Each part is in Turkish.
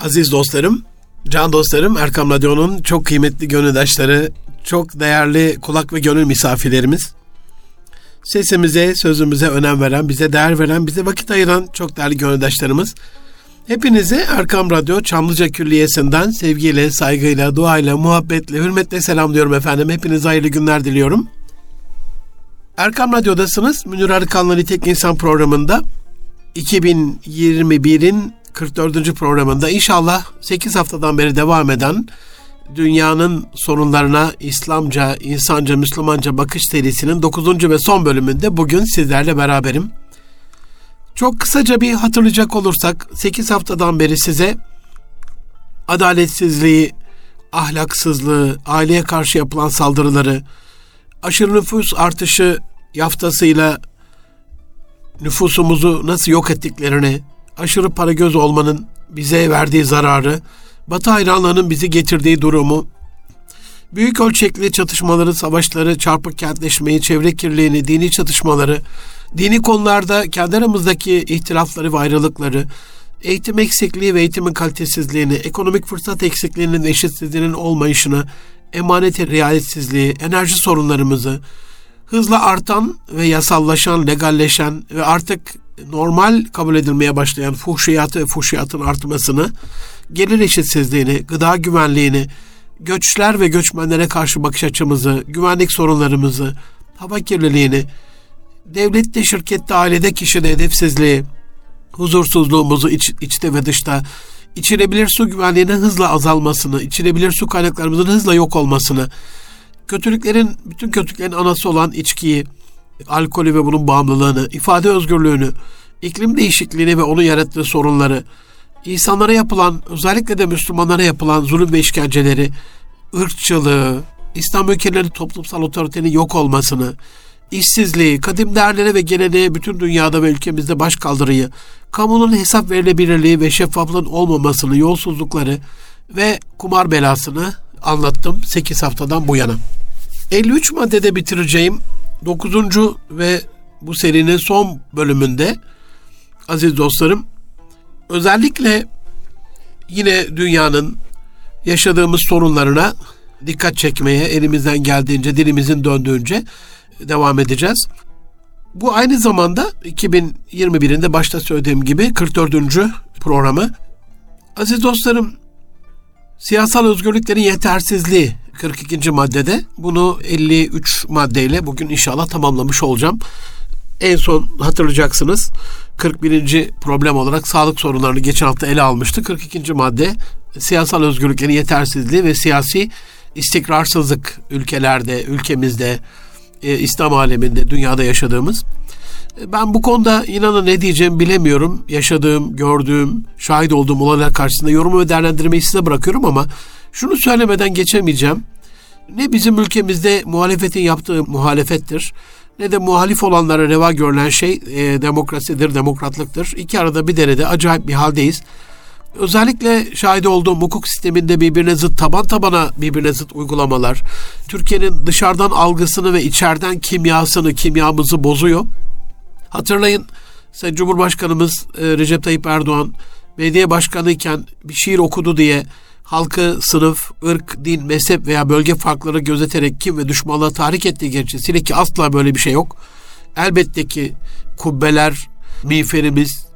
Aziz dostlarım, can dostlarım, Erkam Radyo'nun çok kıymetli gönüldaşları, çok değerli kulak ve gönül misafirlerimiz, sesimize, sözümüze önem veren, bize değer veren, bize vakit ayıran çok değerli gönüldaşlarımız, hepinizi Erkam Radyo Çamlıca Külliyesi'nden sevgiyle, saygıyla, duayla, muhabbetle, hürmetle selamlıyorum efendim. Hepinize hayırlı günler diliyorum. Erkam Radyo'dasınız. Münir Arıkan'la Nitek İnsan programında 2021'in 44. programında inşallah 8 haftadan beri devam eden dünyanın sorunlarına İslamca, insanca, Müslümanca bakış serisinin 9. ve son bölümünde bugün sizlerle beraberim. Çok kısaca bir hatırlayacak olursak 8 haftadan beri size adaletsizliği, ahlaksızlığı, aileye karşı yapılan saldırıları, aşırı nüfus artışı yaftasıyla nüfusumuzu nasıl yok ettiklerini, aşırı para göz olmanın bize verdiği zararı, Batı hayranlığının bizi getirdiği durumu, büyük ölçekli çatışmaları, savaşları, çarpık kentleşmeyi, çevre kirliliğini, dini çatışmaları, dini konularda kendi aramızdaki ihtilafları ve ayrılıkları, eğitim eksikliği ve eğitimin kalitesizliğini, ekonomik fırsat eksikliğinin ve eşitsizliğinin olmayışını, emanet riayetsizliği, enerji sorunlarımızı, hızla artan ve yasallaşan, legalleşen ve artık normal kabul edilmeye başlayan fuhşiyatı ve fuhşiyatın artmasını, gelir eşitsizliğini, gıda güvenliğini, göçler ve göçmenlere karşı bakış açımızı, güvenlik sorunlarımızı, hava kirliliğini, devlette, şirkette, ailede, kişide hedefsizliği, huzursuzluğumuzu iç, içte ve dışta, içilebilir su güvenliğinin hızla azalmasını, içilebilir su kaynaklarımızın hızla yok olmasını, kötülüklerin, bütün kötülüklerin anası olan içkiyi, alkolü ve bunun bağımlılığını, ifade özgürlüğünü, iklim değişikliğini ve onun yarattığı sorunları, insanlara yapılan, özellikle de Müslümanlara yapılan zulüm ve işkenceleri, ırkçılığı, İslam ülkeleri toplumsal otoritenin yok olmasını, işsizliği, kadim değerlere ve geleneğe bütün dünyada ve ülkemizde baş kaldırıyı, kamunun hesap verilebilirliği ve şeffaflığın olmamasını, yolsuzlukları ve kumar belasını anlattım 8 haftadan bu yana. 53 maddede bitireceğim 9. ve bu serinin son bölümünde aziz dostlarım özellikle yine dünyanın yaşadığımız sorunlarına dikkat çekmeye elimizden geldiğince dilimizin döndüğünce devam edeceğiz. Bu aynı zamanda 2021'in de başta söylediğim gibi 44. programı. Aziz dostlarım siyasal özgürlüklerin yetersizliği 42. maddede bunu 53 maddeyle bugün inşallah tamamlamış olacağım. En son hatırlayacaksınız 41. problem olarak sağlık sorunlarını geçen hafta ele almıştı. 42. madde siyasal özgürlüklerin yetersizliği ve siyasi istikrarsızlık ülkelerde, ülkemizde, e, İslam aleminde, dünyada yaşadığımız. Ben bu konuda inanın ne diyeceğimi bilemiyorum. Yaşadığım, gördüğüm, şahit olduğum olaylar karşısında yorumu ve değerlendirmeyi size bırakıyorum ama şunu söylemeden geçemeyeceğim. Ne bizim ülkemizde muhalefetin yaptığı muhalefettir ne de muhalif olanlara reva görülen şey e, demokrasidir, demokratlıktır. İki arada bir derede acayip bir haldeyiz. Özellikle şahit olduğum hukuk sisteminde birbirine zıt, taban tabana birbirine zıt uygulamalar, Türkiye'nin dışarıdan algısını ve içeriden kimyasını, kimyamızı bozuyor. Hatırlayın, Sayın Cumhurbaşkanımız e, Recep Tayyip Erdoğan belediye başkanı iken bir şiir okudu diye halkı sınıf, ırk, din, mezhep veya bölge farkları gözeterek kim ve düşmanlığa tahrik ettiği gerekçesiyle ki asla böyle bir şey yok. Elbette ki kubbeler, miğferimiz,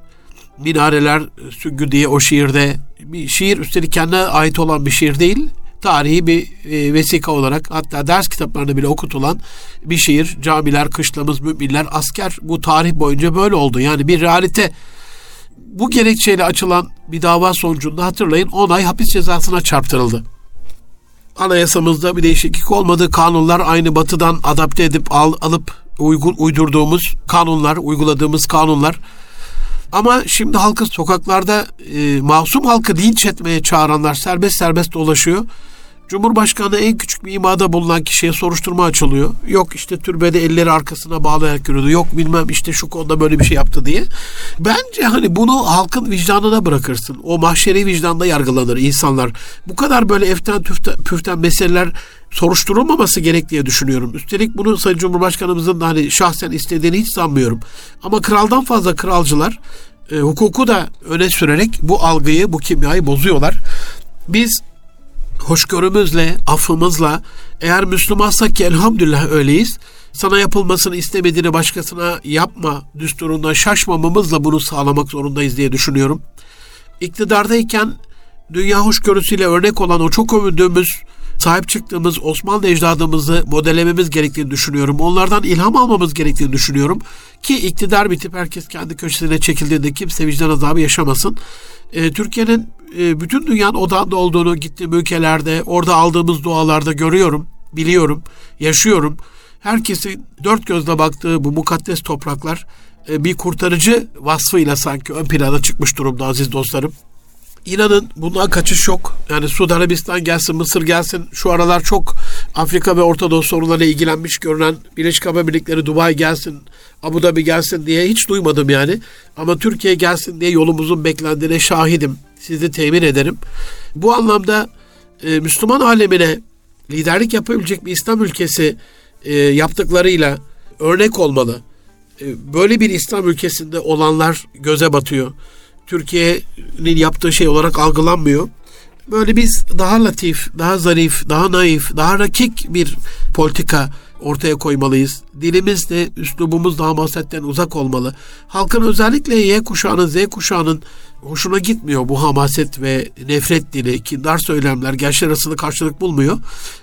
minareler süngü diye o şiirde bir şiir üstelik kendine ait olan bir şiir değil tarihi bir e, vesika olarak hatta ders kitaplarında bile okutulan bir şiir. Camiler, kışlamız, müminler, asker bu tarih boyunca böyle oldu. Yani bir realite bu gerekçeyle açılan bir dava sonucunda hatırlayın 10 ay hapis cezasına çarptırıldı. Anayasamızda bir değişiklik olmadı. Kanunlar aynı batıdan adapte edip al, alıp uygun uydurduğumuz kanunlar, uyguladığımız kanunlar. Ama şimdi halkı sokaklarda e, masum halkı linç etmeye çağıranlar serbest serbest dolaşıyor. Cumhurbaşkanı en küçük bir imada bulunan kişiye soruşturma açılıyor. Yok işte türbede elleri arkasına bağlayarak yürüdü. Yok bilmem işte şu konuda böyle bir şey yaptı diye. Bence hani bunu halkın vicdanına bırakırsın. O mahşeri vicdanda yargılanır insanlar. Bu kadar böyle eften tüften, püften meseleler soruşturulmaması gerek diye düşünüyorum. Üstelik bunu Sayın Cumhurbaşkanımızın da hani şahsen istediğini hiç sanmıyorum. Ama kraldan fazla kralcılar e, hukuku da öne sürerek bu algıyı, bu kimyayı bozuyorlar. Biz hoşgörümüzle, affımızla eğer Müslümansak ki elhamdülillah öyleyiz. Sana yapılmasını istemediğini başkasına yapma düsturundan şaşmamamızla bunu sağlamak zorundayız diye düşünüyorum. İktidardayken dünya hoşgörüsüyle örnek olan o çok övündüğümüz sahip çıktığımız Osmanlı ecdadımızı modellememiz gerektiğini düşünüyorum. Onlardan ilham almamız gerektiğini düşünüyorum. Ki iktidar bitip herkes kendi köşesine çekildiğinde kimse vicdan azabı yaşamasın. Ee, Türkiye'nin e, bütün dünyanın odağında olduğunu gittiğim ülkelerde, orada aldığımız dualarda görüyorum, biliyorum, yaşıyorum. Herkesin dört gözle baktığı bu mukaddes topraklar e, bir kurtarıcı vasfıyla sanki ön plana çıkmış durumda aziz dostlarım. İnanın bundan kaçış yok. Yani Suudi Arabistan gelsin, Mısır gelsin. Şu aralar çok Afrika ve Orta Doğu sorunlarıyla ilgilenmiş görünen Birleşik Arap Emirlikleri, Dubai gelsin, Abu Dhabi gelsin diye hiç duymadım yani. Ama Türkiye gelsin diye yolumuzun beklendiğine şahidim. Sizi temin ederim. Bu anlamda e, Müslüman alemine liderlik yapabilecek bir İslam ülkesi e, yaptıklarıyla örnek olmalı. E, böyle bir İslam ülkesinde olanlar göze batıyor. Türkiye'nin yaptığı şey olarak algılanmıyor. Böyle biz daha latif, daha zarif, daha naif, daha rakik bir politika ortaya koymalıyız. Dilimiz de, üslubumuz da hamasetten uzak olmalı. Halkın özellikle Y kuşağının, Z kuşağının hoşuna gitmiyor bu hamaset ve nefret dili, kindar söylemler gençler arasında karşılık bulmuyor.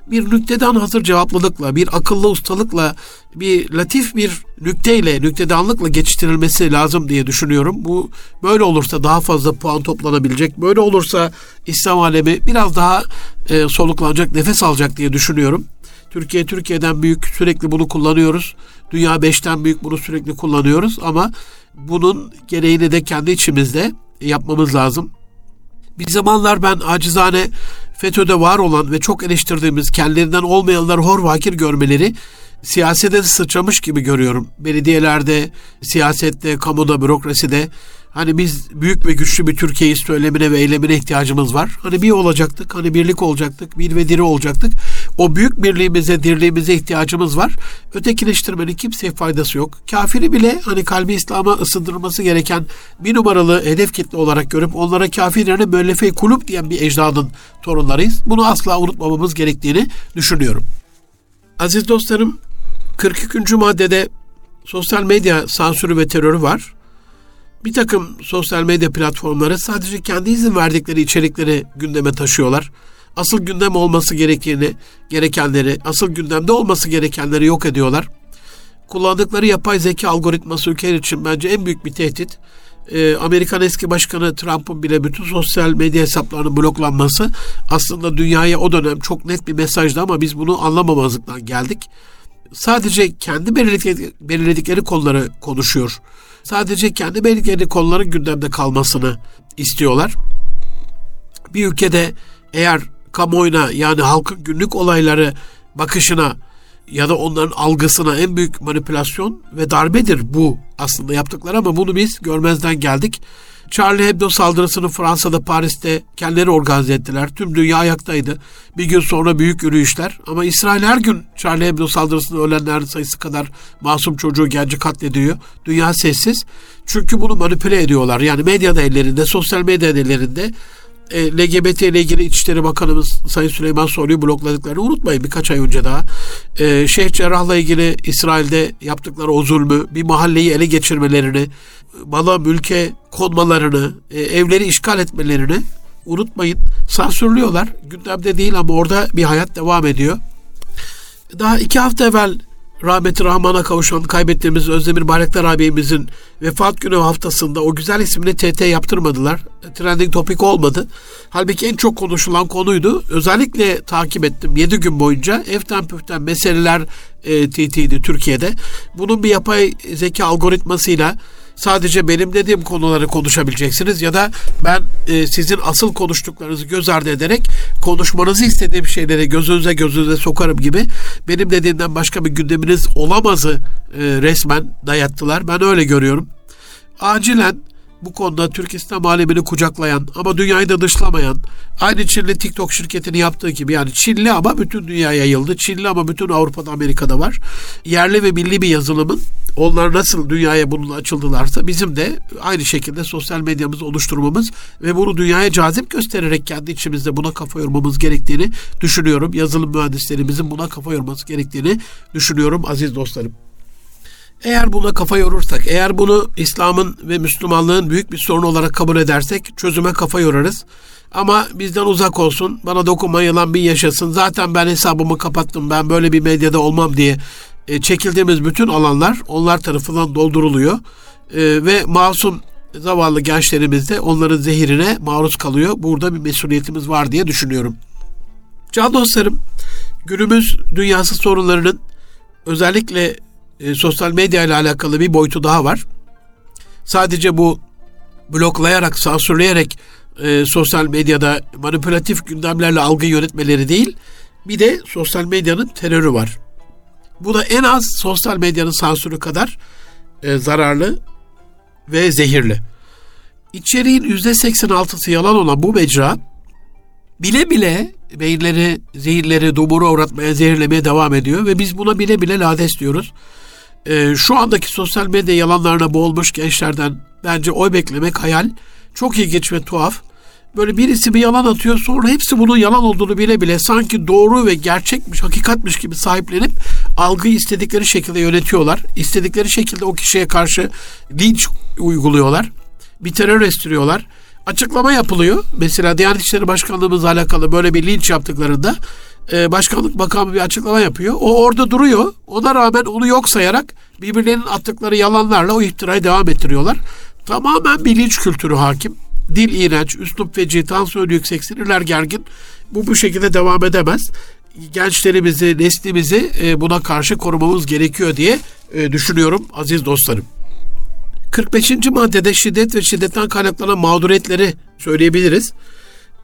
Bir nükteden hazır cevaplılıkla, bir akıllı ustalıkla, bir latif bir nükteyle, nüktedanlıkla geçiştirilmesi lazım diye düşünüyorum. Bu böyle olursa daha fazla puan toplanabilecek. Böyle olursa İslam alemi biraz daha e, soluklanacak, nefes alacak diye düşünüyorum. Türkiye Türkiye'den büyük sürekli bunu kullanıyoruz. Dünya beşten büyük bunu sürekli kullanıyoruz ama bunun gereğini de kendi içimizde yapmamız lazım. Bir zamanlar ben acizane FETÖ'de var olan ve çok eleştirdiğimiz kendilerinden olmayanları hor vakir görmeleri siyasete sıçramış gibi görüyorum. Belediyelerde, siyasette, kamuda, bürokraside Hani biz büyük ve güçlü bir Türkiye'yi söylemine ve eylemine ihtiyacımız var. Hani bir olacaktık, hani birlik olacaktık, bir ve diri olacaktık. O büyük birliğimize, dirliğimize ihtiyacımız var. Ötekileştirmenin kimseye faydası yok. Kafiri bile hani kalbi İslam'a ısındırılması gereken bir numaralı hedef kitle olarak görüp onlara kafir yerine möllefe kulüp diyen bir ecdadın torunlarıyız. Bunu asla unutmamamız gerektiğini düşünüyorum. Aziz dostlarım, 42. maddede sosyal medya sansürü ve terörü var bir takım sosyal medya platformları sadece kendi izin verdikleri içerikleri gündeme taşıyorlar. Asıl gündem olması gerekeni, gerekenleri, asıl gündemde olması gerekenleri yok ediyorlar. Kullandıkları yapay zeka algoritması ülkeler için bence en büyük bir tehdit. Ee, Amerikan eski başkanı Trump'ın bile bütün sosyal medya hesaplarının bloklanması aslında dünyaya o dönem çok net bir mesajdı ama biz bunu anlamamazlıktan geldik. Sadece kendi belirledikleri, belirledikleri konuları konuşuyor sadece kendi belirli konuların gündemde kalmasını istiyorlar. Bir ülkede eğer kamuoyuna yani halkın günlük olayları bakışına ya da onların algısına en büyük manipülasyon ve darbedir bu aslında yaptıkları ama bunu biz görmezden geldik. Charlie Hebdo saldırısını Fransa'da, Paris'te kendileri organize ettiler. Tüm dünya ayaktaydı. Bir gün sonra büyük yürüyüşler. Ama İsrail her gün Charlie Hebdo saldırısında ölenlerin sayısı kadar masum çocuğu genci katlediyor. Dünya sessiz. Çünkü bunu manipüle ediyorlar. Yani medyada ellerinde, sosyal medya ellerinde e, LGBT ile ilgili İçişleri Bakanımız Sayın Süleyman Soylu'yu blokladıklarını unutmayın birkaç ay önce daha. E, Şeyh Cerrah'la ilgili İsrail'de yaptıkları o zulmü, bir mahalleyi ele geçirmelerini, mala mülke konmalarını, e, evleri işgal etmelerini unutmayın. Sansürlüyorlar. Gündemde değil ama orada bir hayat devam ediyor. Daha iki hafta evvel rahmeti rahmana kavuşan kaybettiğimiz Özdemir Bayraktar abimizin vefat günü haftasında o güzel ismini TT yaptırmadılar. Trending topik olmadı. Halbuki en çok konuşulan konuydu. Özellikle takip ettim 7 gün boyunca. Eften püften meseleler e, TT'ydi Türkiye'de. Bunun bir yapay zeka algoritmasıyla sadece benim dediğim konuları konuşabileceksiniz ya da ben e, sizin asıl konuştuklarınızı göz ardı ederek konuşmanızı istediğim şeyleri gözünüze gözünüze sokarım gibi benim dediğimden başka bir gündeminiz olamazı e, resmen dayattılar. Ben öyle görüyorum. Acilen bu konuda Türk İslam kucaklayan ama dünyayı da dışlamayan, aynı Çinli TikTok şirketini yaptığı gibi yani Çinli ama bütün dünyaya yayıldı. Çinli ama bütün Avrupa'da Amerika'da var. Yerli ve milli bir yazılımın onlar nasıl dünyaya bununla açıldılarsa bizim de aynı şekilde sosyal medyamızı oluşturmamız ve bunu dünyaya cazip göstererek kendi içimizde buna kafa yormamız gerektiğini düşünüyorum. Yazılım mühendislerimizin buna kafa yorması gerektiğini düşünüyorum aziz dostlarım. Eğer buna kafa yorursak, eğer bunu İslam'ın ve Müslümanlığın büyük bir sorun olarak kabul edersek çözüme kafa yorarız. Ama bizden uzak olsun, bana dokunma yılan bir yaşasın. Zaten ben hesabımı kapattım, ben böyle bir medyada olmam diye e, çekildiğimiz bütün alanlar onlar tarafından dolduruluyor. E, ve masum zavallı gençlerimiz de onların zehirine maruz kalıyor. Burada bir mesuliyetimiz var diye düşünüyorum. Can dostlarım, günümüz dünyası sorunlarının özellikle e, sosyal medya ile alakalı bir boyutu daha var. Sadece bu bloklayarak, sansürleyerek e, sosyal medyada manipülatif gündemlerle algı yönetmeleri değil, bir de sosyal medyanın terörü var. Bu da en az sosyal medyanın sansürü kadar e, zararlı ve zehirli. İçeriğin %86'sı yalan olan bu mecra bile bile beyinleri, zehirleri dumura uğratmaya, zehirlemeye devam ediyor ve biz buna bile bile lades diyoruz. E, şu andaki sosyal medya yalanlarına boğulmuş gençlerden bence oy beklemek hayal. Çok ilginç ve tuhaf. Böyle birisi bir yalan atıyor sonra hepsi bunun yalan olduğunu bile bile sanki doğru ve gerçekmiş, hakikatmiş gibi sahiplenip algıyı istedikleri şekilde yönetiyorlar. İstedikleri şekilde o kişiye karşı linç uyguluyorlar. Bir terör estiriyorlar. Açıklama yapılıyor. Mesela Diyanet İşleri Başkanlığımızla alakalı böyle bir linç yaptıklarında e, başkanlık makamı bir açıklama yapıyor. O orada duruyor. Ona rağmen onu yok sayarak birbirlerinin attıkları yalanlarla o iftirayı devam ettiriyorlar. Tamamen bilinç kültürü hakim. Dil iğrenç, üslup feci, tansiyon yüksek, sinirler gergin. Bu bu şekilde devam edemez. Gençlerimizi, neslimizi e, buna karşı korumamız gerekiyor diye e, düşünüyorum aziz dostlarım. 45. maddede şiddet ve şiddetten kaynaklanan mağduriyetleri söyleyebiliriz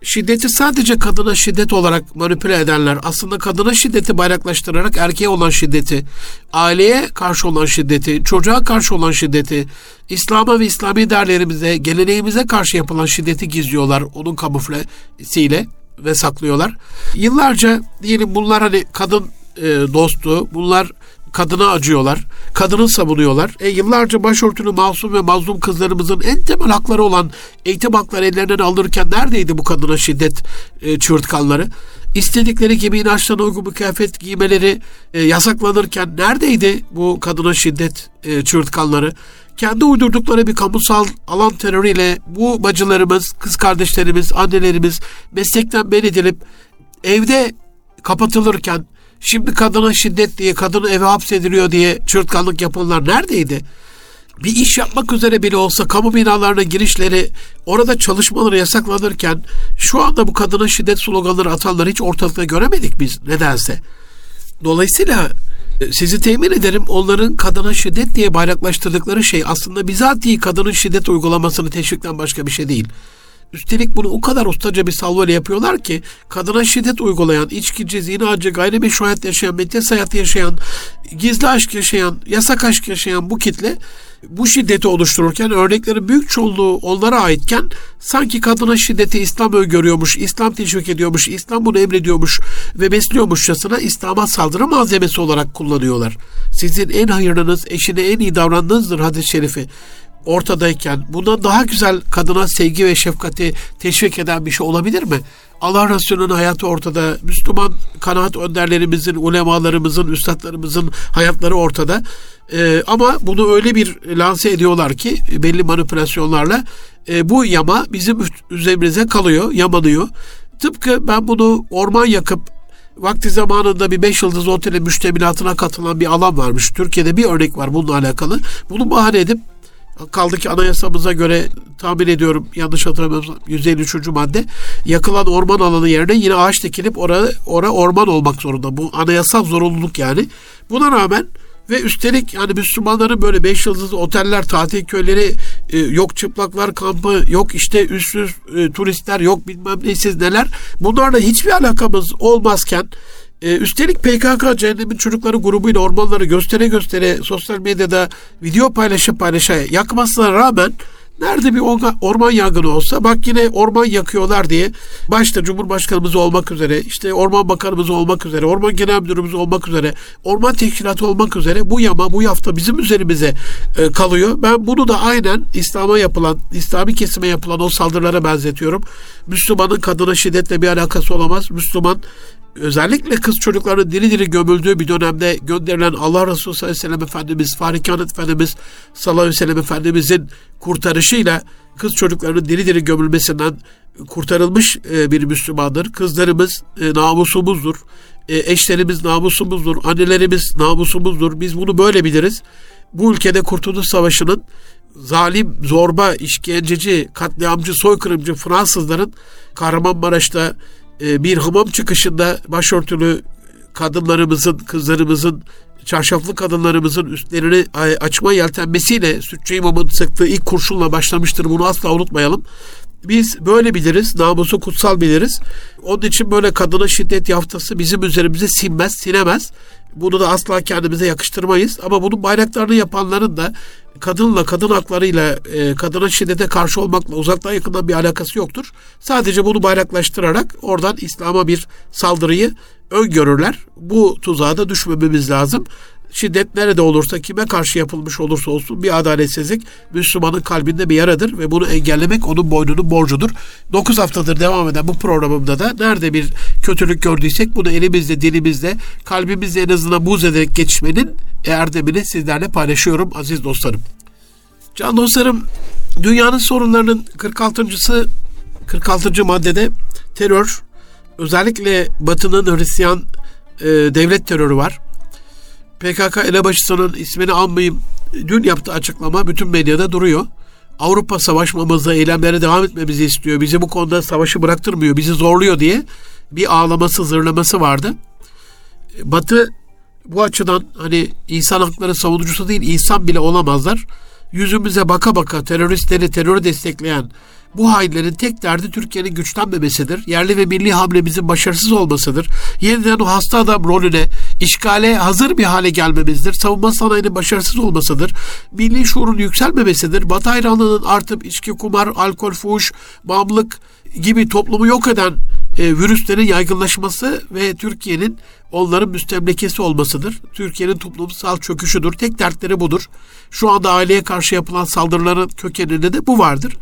şiddeti sadece kadına şiddet olarak manipüle edenler aslında kadına şiddeti bayraklaştırarak erkeğe olan şiddeti, aileye karşı olan şiddeti, çocuğa karşı olan şiddeti, İslam'a ve İslami değerlerimize, geleneğimize karşı yapılan şiddeti gizliyorlar onun kamuflesiyle ve saklıyorlar. Yıllarca diyelim bunlar hani kadın e, dostu, bunlar kadına acıyorlar, kadını savunuyorlar. E, yıllarca başörtülü masum ve mazlum kızlarımızın en temel hakları olan eğitim hakları ellerinden alırken neredeydi bu kadına şiddet e, çığırtkanları? İstedikleri gibi inançlarına uygun bir kıyafet giymeleri e, yasaklanırken neredeydi bu kadına şiddet e, çığırtkanları? Kendi uydurdukları bir kamusal alan terörüyle bu bacılarımız, kız kardeşlerimiz, annelerimiz meslekten men edilip evde kapatılırken Şimdi kadına şiddet diye, kadını eve hapsediliyor diye çırtkanlık yapanlar neredeydi? Bir iş yapmak üzere bile olsa kamu binalarına girişleri, orada çalışmaları yasaklanırken şu anda bu kadına şiddet sloganları atanları hiç ortalıkta göremedik biz nedense. Dolayısıyla e, sizi temin ederim onların kadına şiddet diye bayraklaştırdıkları şey aslında bizatihi kadının şiddet uygulamasını teşvikten başka bir şey değil. Üstelik bunu o kadar ustaca bir salvo yapıyorlar ki kadına şiddet uygulayan, içkici, zinacı, gayrimeşru hayat yaşayan, metres hayat yaşayan, gizli aşk yaşayan, yasak aşk yaşayan bu kitle bu şiddeti oluştururken örneklerin büyük çoğunluğu onlara aitken sanki kadına şiddeti İslam öngörüyormuş, İslam teşvik ediyormuş, İslam bunu emrediyormuş ve besliyormuşçasına İslam'a saldırı malzemesi olarak kullanıyorlar. Sizin en hayırlınız, eşine en iyi davranınızdır hadis-i şerifi ortadayken bundan daha güzel kadına sevgi ve şefkati teşvik eden bir şey olabilir mi? Allah Resulü'nün hayatı ortada. Müslüman kanaat önderlerimizin, ulemalarımızın, üstadlarımızın hayatları ortada. Ee, ama bunu öyle bir lanse ediyorlar ki belli manipülasyonlarla e, bu yama bizim üzerimize kalıyor, yamanıyor. Tıpkı ben bunu orman yakıp vakti zamanında bir beş yıldız otelin müştemilatına katılan bir alan varmış. Türkiye'de bir örnek var bununla alakalı. Bunu bahane edip Kaldı ki anayasamıza göre tahmin ediyorum yanlış hatırlamıyorsam 153. madde yakılan orman alanı yerine yine ağaç dikilip orada ora orman olmak zorunda. Bu anayasal zorunluluk yani. Buna rağmen ve üstelik yani Müslümanların böyle beş yıldızlı oteller, tatil köyleri, e, yok çıplaklar kampı, yok işte üstsüz e, turistler, yok bilmem neysiz neler. Bunlarla hiçbir alakamız olmazken ee, üstelik PKK Cehennemin Çocukları grubuyla ormanları göstere göstere sosyal medyada video paylaşıp paylaşa yakmasına rağmen Nerede bir orman yangını olsa bak yine orman yakıyorlar diye başta Cumhurbaşkanımız olmak üzere işte Orman Bakanımız olmak üzere Orman Genel Müdürümüz olmak üzere Orman Teşkilatı olmak üzere bu yama bu hafta bizim üzerimize e, kalıyor. Ben bunu da aynen İslam'a yapılan İslami kesime yapılan o saldırılara benzetiyorum. Müslümanın kadına şiddetle bir alakası olamaz. Müslüman özellikle kız çocukların diri diri gömüldüğü bir dönemde gönderilen Allah Resulü sallallahu aleyhi ve sellem Efendimiz, Farikan Efendimiz sallallahu aleyhi ve sellem Efendimizin kurtarışıyla kız çocuklarının diri diri gömülmesinden kurtarılmış e, bir Müslümandır. Kızlarımız e, namusumuzdur. E, eşlerimiz namusumuzdur. Annelerimiz namusumuzdur. Biz bunu böyle biliriz. Bu ülkede Kurtuluş Savaşı'nın zalim, zorba, işkenceci, katliamcı, soykırımcı Fransızların Kahramanmaraş'ta bir hamam çıkışında başörtülü kadınlarımızın, kızlarımızın, çarşaflı kadınlarımızın üstlerini açma yeltenmesiyle Sütçü İmam'ın sıktığı ilk kurşunla başlamıştır. Bunu asla unutmayalım. Biz böyle biliriz, namusu kutsal biliriz. Onun için böyle kadına şiddet yaftası bizim üzerimize sinmez, sinemez. Bunu da asla kendimize yakıştırmayız. Ama bunun bayraklarını yapanların da kadınla, kadın haklarıyla, e, kadına şiddete karşı olmakla uzaktan yakından bir alakası yoktur. Sadece bunu bayraklaştırarak oradan İslam'a bir saldırıyı öngörürler. Bu tuzağa da düşmememiz lazım. Şiddet nerede olursa kime karşı yapılmış olursa olsun bir adaletsizlik Müslümanın kalbinde bir yaradır ve bunu engellemek onun boynunun borcudur. 9 haftadır devam eden bu programımda da nerede bir kötülük gördüysek bunu elimizle, dilimizle, kalbimizle en azından buz ederek geçmenin erdemini sizlerle paylaşıyorum aziz dostlarım. Can dostlarım, dünyanın sorunlarının 46.sı 46. maddede terör, özellikle Batı'nın Hristiyan e, devlet terörü var. PKK elebaşısının ismini anmayayım dün yaptığı açıklama bütün medyada duruyor. Avrupa savaşmamızda eylemlere devam etmemizi istiyor. Bizi bu konuda savaşı bıraktırmıyor, bizi zorluyor diye bir ağlaması, zırlaması vardı. Batı bu açıdan hani insan hakları savunucusu değil, insan bile olamazlar. Yüzümüze baka baka teröristleri, terörü destekleyen bu hainlerin tek derdi Türkiye'nin güçlenmemesidir. Yerli ve milli hamlemizin başarısız olmasıdır. Yeniden o hasta adam rolüne, işgale hazır bir hale gelmemizdir. Savunma sanayinin başarısız olmasıdır. Milli şuurun yükselmemesidir. Batı hayranlığının artıp içki, kumar, alkol, fuhuş, bağımlılık gibi toplumu yok eden e, virüslerin yaygınlaşması ve Türkiye'nin onların müstemlekesi olmasıdır. Türkiye'nin toplumsal çöküşüdür. Tek dertleri budur. Şu anda aileye karşı yapılan saldırıların kökeninde de bu vardır.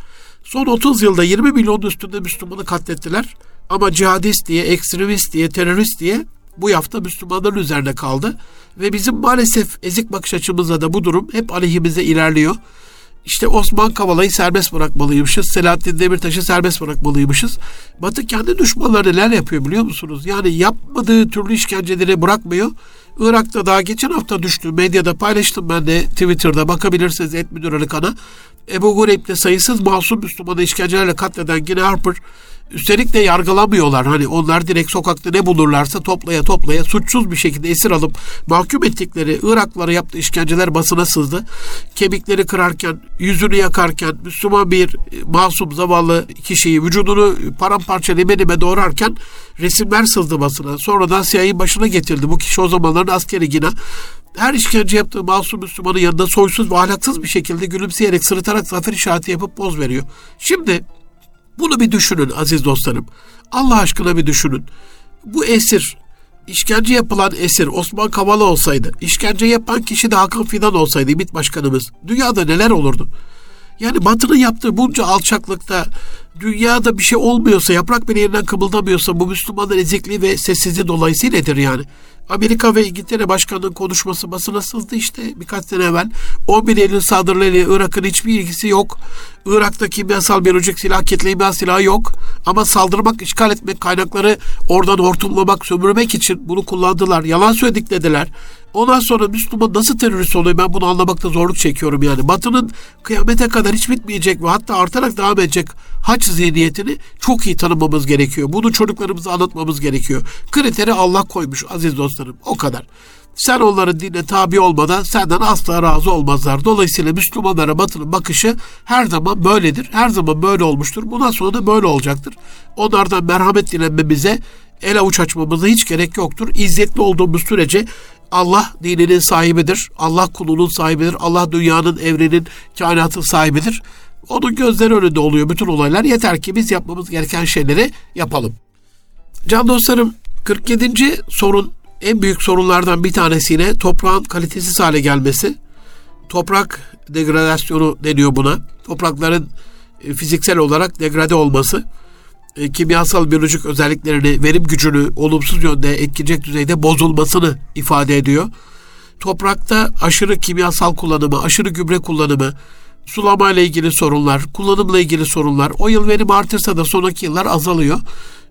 Son 30 yılda 20 milyon üstünde Müslümanı katlettiler. Ama cihadist diye, ekstremist diye, terörist diye bu hafta Müslümanların üzerine kaldı. Ve bizim maalesef ezik bakış açımızda da bu durum hep aleyhimize ilerliyor. İşte Osman Kavala'yı serbest bırakmalıymışız. Selahattin Demirtaş'ı serbest bırakmalıymışız. Batı kendi düşmanları neler yapıyor biliyor musunuz? Yani yapmadığı türlü işkenceleri bırakmıyor. Irak'ta daha geçen hafta düştü. Medyada paylaştım ben de Twitter'da bakabilirsiniz et müdür Arıkan'a. Ebu Gureyb'de sayısız masum Müslümanı işkencelerle katleden Gine Harper üstelik de yargılamıyorlar. Hani onlar direkt sokakta ne bulurlarsa toplaya toplaya suçsuz bir şekilde esir alıp mahkum ettikleri Iraklara yaptığı işkenceler basına sızdı. Kemikleri kırarken, yüzünü yakarken, Müslüman bir masum zavallı kişiyi vücudunu paramparça lime lime doğrarken resimler sızdı basına. Sonradan CIA'nin başına getirdi. Bu kişi o zamanların askeri Gina her işkence yaptığı masum Müslümanın yanında soysuz ve ahlaksız bir şekilde gülümseyerek sırıtarak zafer işareti yapıp poz veriyor. Şimdi bunu bir düşünün aziz dostlarım. Allah aşkına bir düşünün. Bu esir, işkence yapılan esir Osman Kavala olsaydı, işkence yapan kişi de Hakan Fidan olsaydı MİT Başkanımız, dünyada neler olurdu? Yani Batı'nın yaptığı bunca alçaklıkta dünyada bir şey olmuyorsa, yaprak bir yerinden kımıldamıyorsa bu Müslümanların ezikliği ve sessizliği dolayısıyla nedir yani? Amerika ve İngiltere Başkanı'nın konuşması basına sızdı işte birkaç sene evvel. 11 Eylül saldırılarıyla Irak'ın hiçbir ilgisi yok. Irak'ta kimyasal biyolojik silah, kitle silahı yok. Ama saldırmak, işgal etmek, kaynakları oradan hortumlamak, sömürmek için bunu kullandılar. Yalan söyledik dediler. Ondan sonra Müslüman nasıl terörist oluyor ben bunu anlamakta zorluk çekiyorum yani. Batı'nın kıyamete kadar hiç bitmeyecek ve hatta artarak devam edecek haç zihniyetini çok iyi tanımamız gerekiyor. Bunu çocuklarımıza anlatmamız gerekiyor. Kriteri Allah koymuş aziz dostlarım o kadar. Sen onların dinine tabi olmadan senden asla razı olmazlar. Dolayısıyla Müslümanlara batının bakışı her zaman böyledir. Her zaman böyle olmuştur. Bundan sonra da böyle olacaktır. Onlardan merhamet dilenmemize, el avuç açmamıza hiç gerek yoktur. İzzetli olduğumuz sürece Allah dininin sahibidir. Allah kulunun sahibidir. Allah dünyanın, evrenin, kainatın sahibidir. Onun gözleri önünde oluyor bütün olaylar. Yeter ki biz yapmamız gereken şeyleri yapalım. Can dostlarım 47. sorun en büyük sorunlardan bir tanesiyle toprağın kalitesiz hale gelmesi. Toprak degradasyonu deniyor buna. Toprakların e, fiziksel olarak degrade olması, e, kimyasal biyolojik özelliklerini, verim gücünü olumsuz yönde etkileyecek düzeyde bozulmasını ifade ediyor. Toprakta aşırı kimyasal kullanımı, aşırı gübre kullanımı, sulama ile ilgili sorunlar, kullanımla ilgili sorunlar. O yıl verim artırsa da sonraki yıllar azalıyor.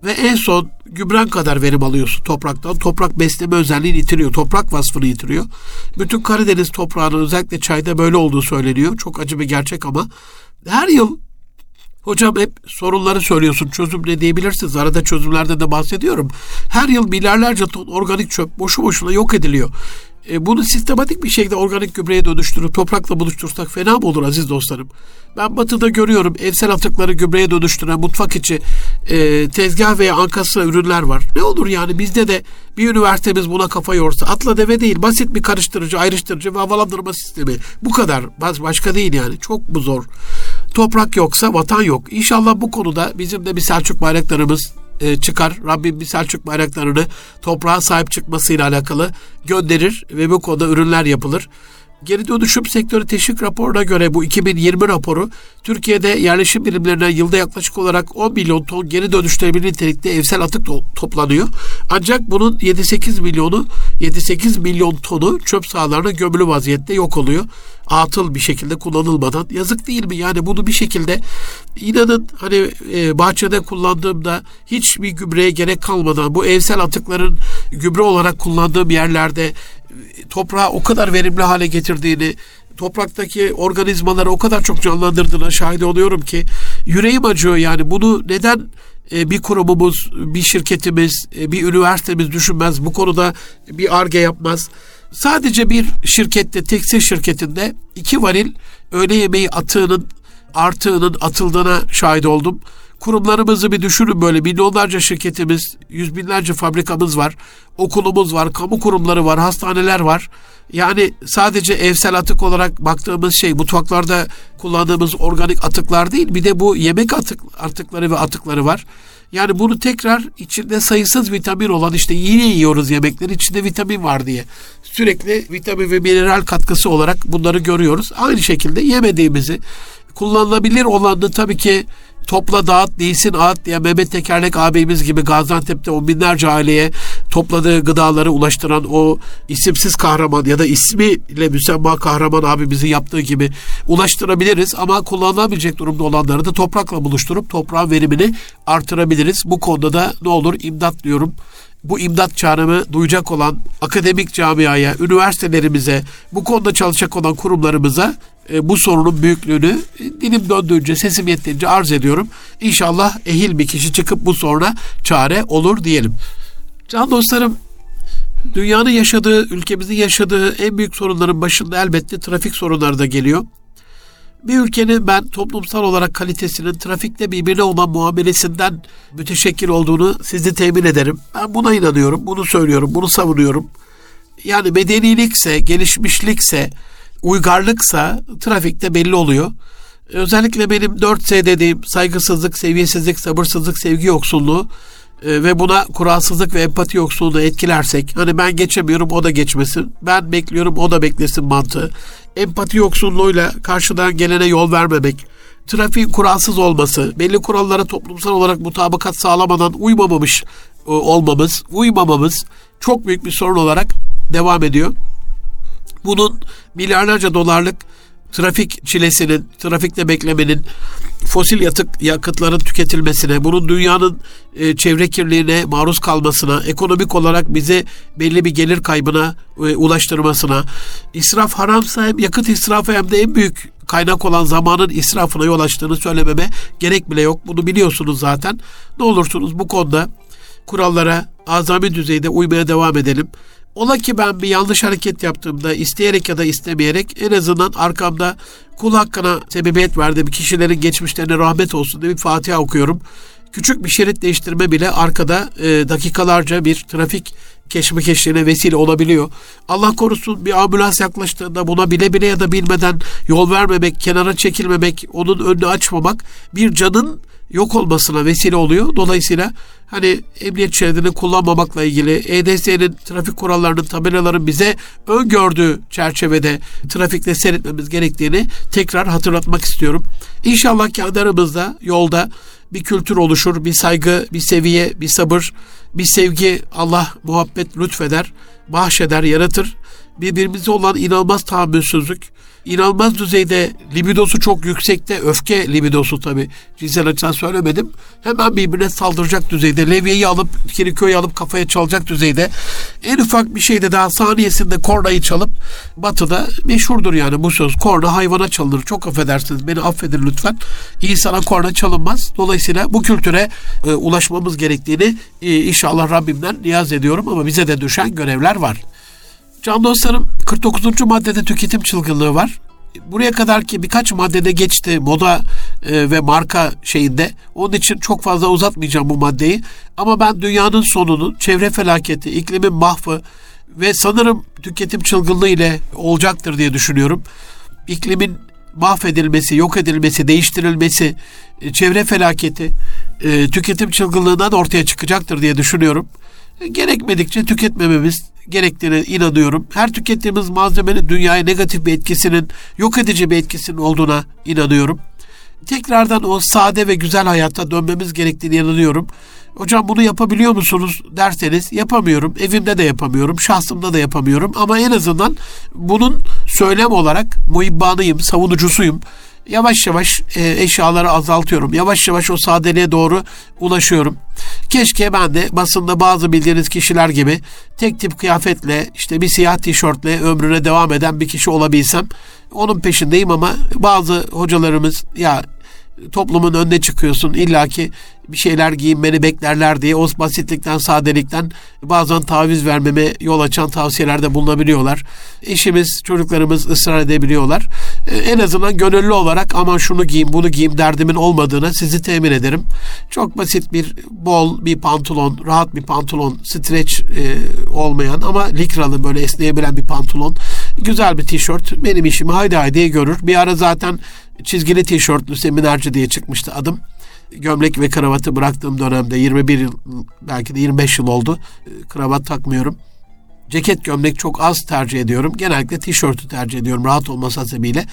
Ve en son gübren kadar verim alıyorsun topraktan. Toprak besleme özelliğini yitiriyor. Toprak vasfını yitiriyor. Bütün Karadeniz toprağının özellikle çayda böyle olduğu söyleniyor. Çok acı bir gerçek ama her yıl Hocam hep sorunları söylüyorsun. Çözüm ne diyebilirsiniz? Arada çözümlerden de bahsediyorum. Her yıl milyarlarca ton organik çöp boşu boşuna yok ediliyor. E, bunu sistematik bir şekilde organik gübreye dönüştürüp toprakla buluştursak fena mı olur aziz dostlarım? Ben batıda görüyorum evsel atıkları gübreye dönüştüren mutfak içi e, tezgah veya ankası ürünler var. Ne olur yani bizde de bir üniversitemiz buna kafa yorsa atla deve değil basit bir karıştırıcı ayrıştırıcı ve havalandırma sistemi bu kadar başka değil yani çok mu zor toprak yoksa vatan yok İnşallah bu konuda bizim de bir Selçuk bayraklarımız e, çıkar. Rabbim bir Selçuk bayraklarını toprağa sahip çıkmasıyla alakalı gönderir ve bu konuda ürünler yapılır. Geri dönüşüm sektörü teşvik raporuna göre bu 2020 raporu Türkiye'de yerleşim birimlerine yılda yaklaşık olarak 10 milyon ton geri dönüştürülebilir nitelikte evsel atık toplanıyor. Ancak bunun 7-8 milyonu 7-8 milyon tonu çöp sahalarına gömülü vaziyette yok oluyor. Atıl bir şekilde kullanılmadan. Yazık değil mi? Yani bunu bir şekilde inanın hani e, bahçede kullandığımda hiçbir gübreye gerek kalmadan bu evsel atıkların gübre olarak kullandığım yerlerde toprağı o kadar verimli hale getirdiğini, topraktaki organizmaları o kadar çok canlandırdığına şahit oluyorum ki yüreğim acıyor yani bunu neden e, bir kurumumuz, bir şirketimiz, e, bir üniversitemiz düşünmez bu konuda bir arge yapmaz. Sadece bir şirkette, tekstil şirketinde iki varil öğle yemeği atığının artığının atıldığına şahit oldum. Kurumlarımızı bir düşünün böyle milyonlarca şirketimiz, yüz binlerce fabrikamız var, okulumuz var, kamu kurumları var, hastaneler var. Yani sadece evsel atık olarak baktığımız şey mutfaklarda kullandığımız organik atıklar değil bir de bu yemek atık, atıkları ve atıkları var. Yani bunu tekrar içinde sayısız vitamin olan işte yine yiyoruz yemekleri içinde vitamin var diye. Sürekli vitamin ve mineral katkısı olarak bunları görüyoruz. Aynı şekilde yemediğimizi kullanılabilir olanı tabii ki topla dağıt değilsin ağıt diye Mehmet Tekerlek abimiz gibi Gaziantep'te on binlerce aileye topladığı gıdaları ulaştıran o isimsiz kahraman ya da ismiyle müsemma kahraman abimizin yaptığı gibi ulaştırabiliriz ama kullanılabilecek durumda olanları da toprakla buluşturup toprağın verimini artırabiliriz. Bu konuda da ne olur imdat diyorum bu imdat çağrımı duyacak olan akademik camiaya, üniversitelerimize, bu konuda çalışacak olan kurumlarımıza e, bu sorunun büyüklüğünü dilim döndüğünce, sesim yettiğince arz ediyorum. İnşallah ehil bir kişi çıkıp bu soruna çare olur diyelim. Can dostlarım, dünyanın yaşadığı, ülkemizin yaşadığı en büyük sorunların başında elbette trafik sorunları da geliyor. Bir ülkenin ben toplumsal olarak kalitesinin trafikte birbirine olan muamelesinden müteşekkil olduğunu sizi temin ederim. Ben buna inanıyorum, bunu söylüyorum, bunu savunuyorum. Yani medenilikse, gelişmişlikse, uygarlıksa trafikte belli oluyor. Özellikle benim 4S dediğim saygısızlık, seviyesizlik, sabırsızlık, sevgi yoksulluğu e, ve buna kuralsızlık ve empati yoksulluğunu etkilersek hani ben geçemiyorum o da geçmesin ben bekliyorum o da beklesin mantığı empati yoksulluğuyla karşıdan gelene yol vermemek trafiğin kuralsız olması belli kurallara toplumsal olarak mutabakat sağlamadan uymamamış e, olmamız uymamamız çok büyük bir sorun olarak devam ediyor. Bunun milyarlarca dolarlık trafik çilesinin, trafikte beklemenin, fosil yatık yakıtların tüketilmesine, bunun dünyanın e, çevre kirliliğine maruz kalmasına, ekonomik olarak bize belli bir gelir kaybına e, ulaştırmasına, israf haramsa hem yakıt israfı hem de en büyük kaynak olan zamanın israfına yol açtığını söylememe gerek bile yok. Bunu biliyorsunuz zaten. Ne olursunuz bu konuda kurallara azami düzeyde uymaya devam edelim. Ola ki ben bir yanlış hareket yaptığımda isteyerek ya da istemeyerek en azından arkamda kul hakkına sebebiyet verdiğim kişilerin geçmişlerine rahmet olsun diye bir Fatiha okuyorum. Küçük bir şerit değiştirme bile arkada e, dakikalarca bir trafik keşmekeşliğine vesile olabiliyor. Allah korusun bir ambulans yaklaştığında buna bile bile ya da bilmeden yol vermemek, kenara çekilmemek, onun önünü açmamak bir canın yok olmasına vesile oluyor. Dolayısıyla hani emniyet şeridini kullanmamakla ilgili EDS'nin trafik kurallarının tabelaların bize öngördüğü çerçevede trafikte seyretmemiz gerektiğini tekrar hatırlatmak istiyorum. İnşallah kendi yolda bir kültür oluşur, bir saygı, bir seviye, bir sabır, bir sevgi Allah muhabbet lütfeder, bahşeder, yaratır. Birbirimize olan inanılmaz tahammülsüzlük, inanılmaz düzeyde libidosu çok yüksekte, öfke libidosu tabi cinsel açıdan söylemedim. Hemen birbirine saldıracak düzeyde, levyeyi alıp, kiriköyü alıp kafaya çalacak düzeyde. En ufak bir şeyde daha saniyesinde kornayı çalıp, batıda meşhurdur yani bu söz. Korna hayvana çalınır. Çok affedersiniz, beni affedin lütfen. İnsana korna çalınmaz. Dolayısıyla bu kültüre e, ulaşmamız gerektiğini e, inşallah Rabbimden niyaz ediyorum ama bize de düşen görevler var. Can dostlarım 49. maddede tüketim çılgınlığı var. Buraya kadar ki birkaç maddede geçti moda e, ve marka şeyinde. Onun için çok fazla uzatmayacağım bu maddeyi. Ama ben dünyanın sonunu, çevre felaketi, iklimin mahvı ve sanırım tüketim çılgınlığı ile olacaktır diye düşünüyorum. İklimin mahvedilmesi, yok edilmesi, değiştirilmesi, e, çevre felaketi, e, tüketim çılgınlığından ortaya çıkacaktır diye düşünüyorum. Gerekmedikçe tüketmememiz gerektiğine inanıyorum. Her tükettiğimiz malzemenin dünyaya negatif bir etkisinin, yok edici bir etkisinin olduğuna inanıyorum. Tekrardan o sade ve güzel hayata dönmemiz gerektiğine inanıyorum. Hocam bunu yapabiliyor musunuz derseniz yapamıyorum. Evimde de yapamıyorum, şahsımda da yapamıyorum. Ama en azından bunun söylem olarak muhibbanıyım, savunucusuyum yavaş yavaş e, eşyaları azaltıyorum. Yavaş yavaş o sadeliğe doğru ulaşıyorum. Keşke ben de basında bazı bildiğiniz kişiler gibi tek tip kıyafetle işte bir siyah tişörtle ömrüne devam eden bir kişi olabilsem. Onun peşindeyim ama bazı hocalarımız ya toplumun önüne çıkıyorsun illaki bir şeyler giyinmeni beklerler diye o basitlikten, sadelikten bazen taviz vermeme yol açan tavsiyelerde bulunabiliyorlar. Eşimiz, çocuklarımız ısrar edebiliyorlar. Ee, en azından gönüllü olarak aman şunu giyeyim, bunu giyeyim derdimin olmadığını sizi temin ederim. Çok basit bir bol bir pantolon, rahat bir pantolon, streç e, olmayan ama likralı böyle esneyebilen bir pantolon, güzel bir tişört benim işimi haydi haydi görür. Bir ara zaten çizgili tişörtlü seminerci diye çıkmıştı adım gömlek ve kravatı bıraktığım dönemde 21 yıl belki de 25 yıl oldu. Ee, kravat takmıyorum. Ceket gömlek çok az tercih ediyorum. Genellikle tişörtü tercih ediyorum rahat olması hasebiyle.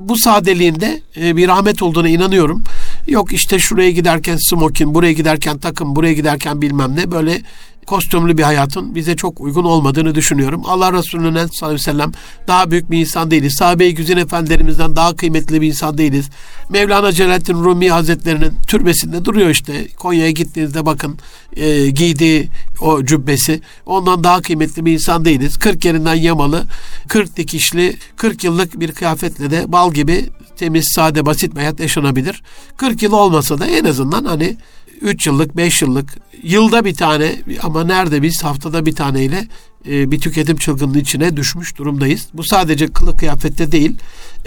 Bu sadeliğinde e, bir rahmet olduğuna inanıyorum. Yok işte şuraya giderken smokin, buraya giderken takım, buraya giderken bilmem ne böyle kostümlü bir hayatın bize çok uygun olmadığını düşünüyorum. Allah Resulü'nün sallallahu aleyhi ve sellem daha büyük bir insan değiliz. Sahabe-i Güzin Efendilerimizden daha kıymetli bir insan değiliz. Mevlana Celaleddin Rumi Hazretleri'nin türbesinde duruyor işte. Konya'ya gittiğinizde bakın e, giydiği o cübbesi. Ondan daha kıymetli bir insan değiliz. 40 yerinden yamalı, 40 dikişli, 40 yıllık bir kıyafetle de bal gibi temiz, sade, basit bir hayat yaşanabilir. 40 yıl olmasa da en azından hani 3 yıllık, 5 yıllık, yılda bir tane ama nerede biz haftada bir taneyle e, bir tüketim çılgınlığı içine düşmüş durumdayız. Bu sadece kılık kıyafette değil.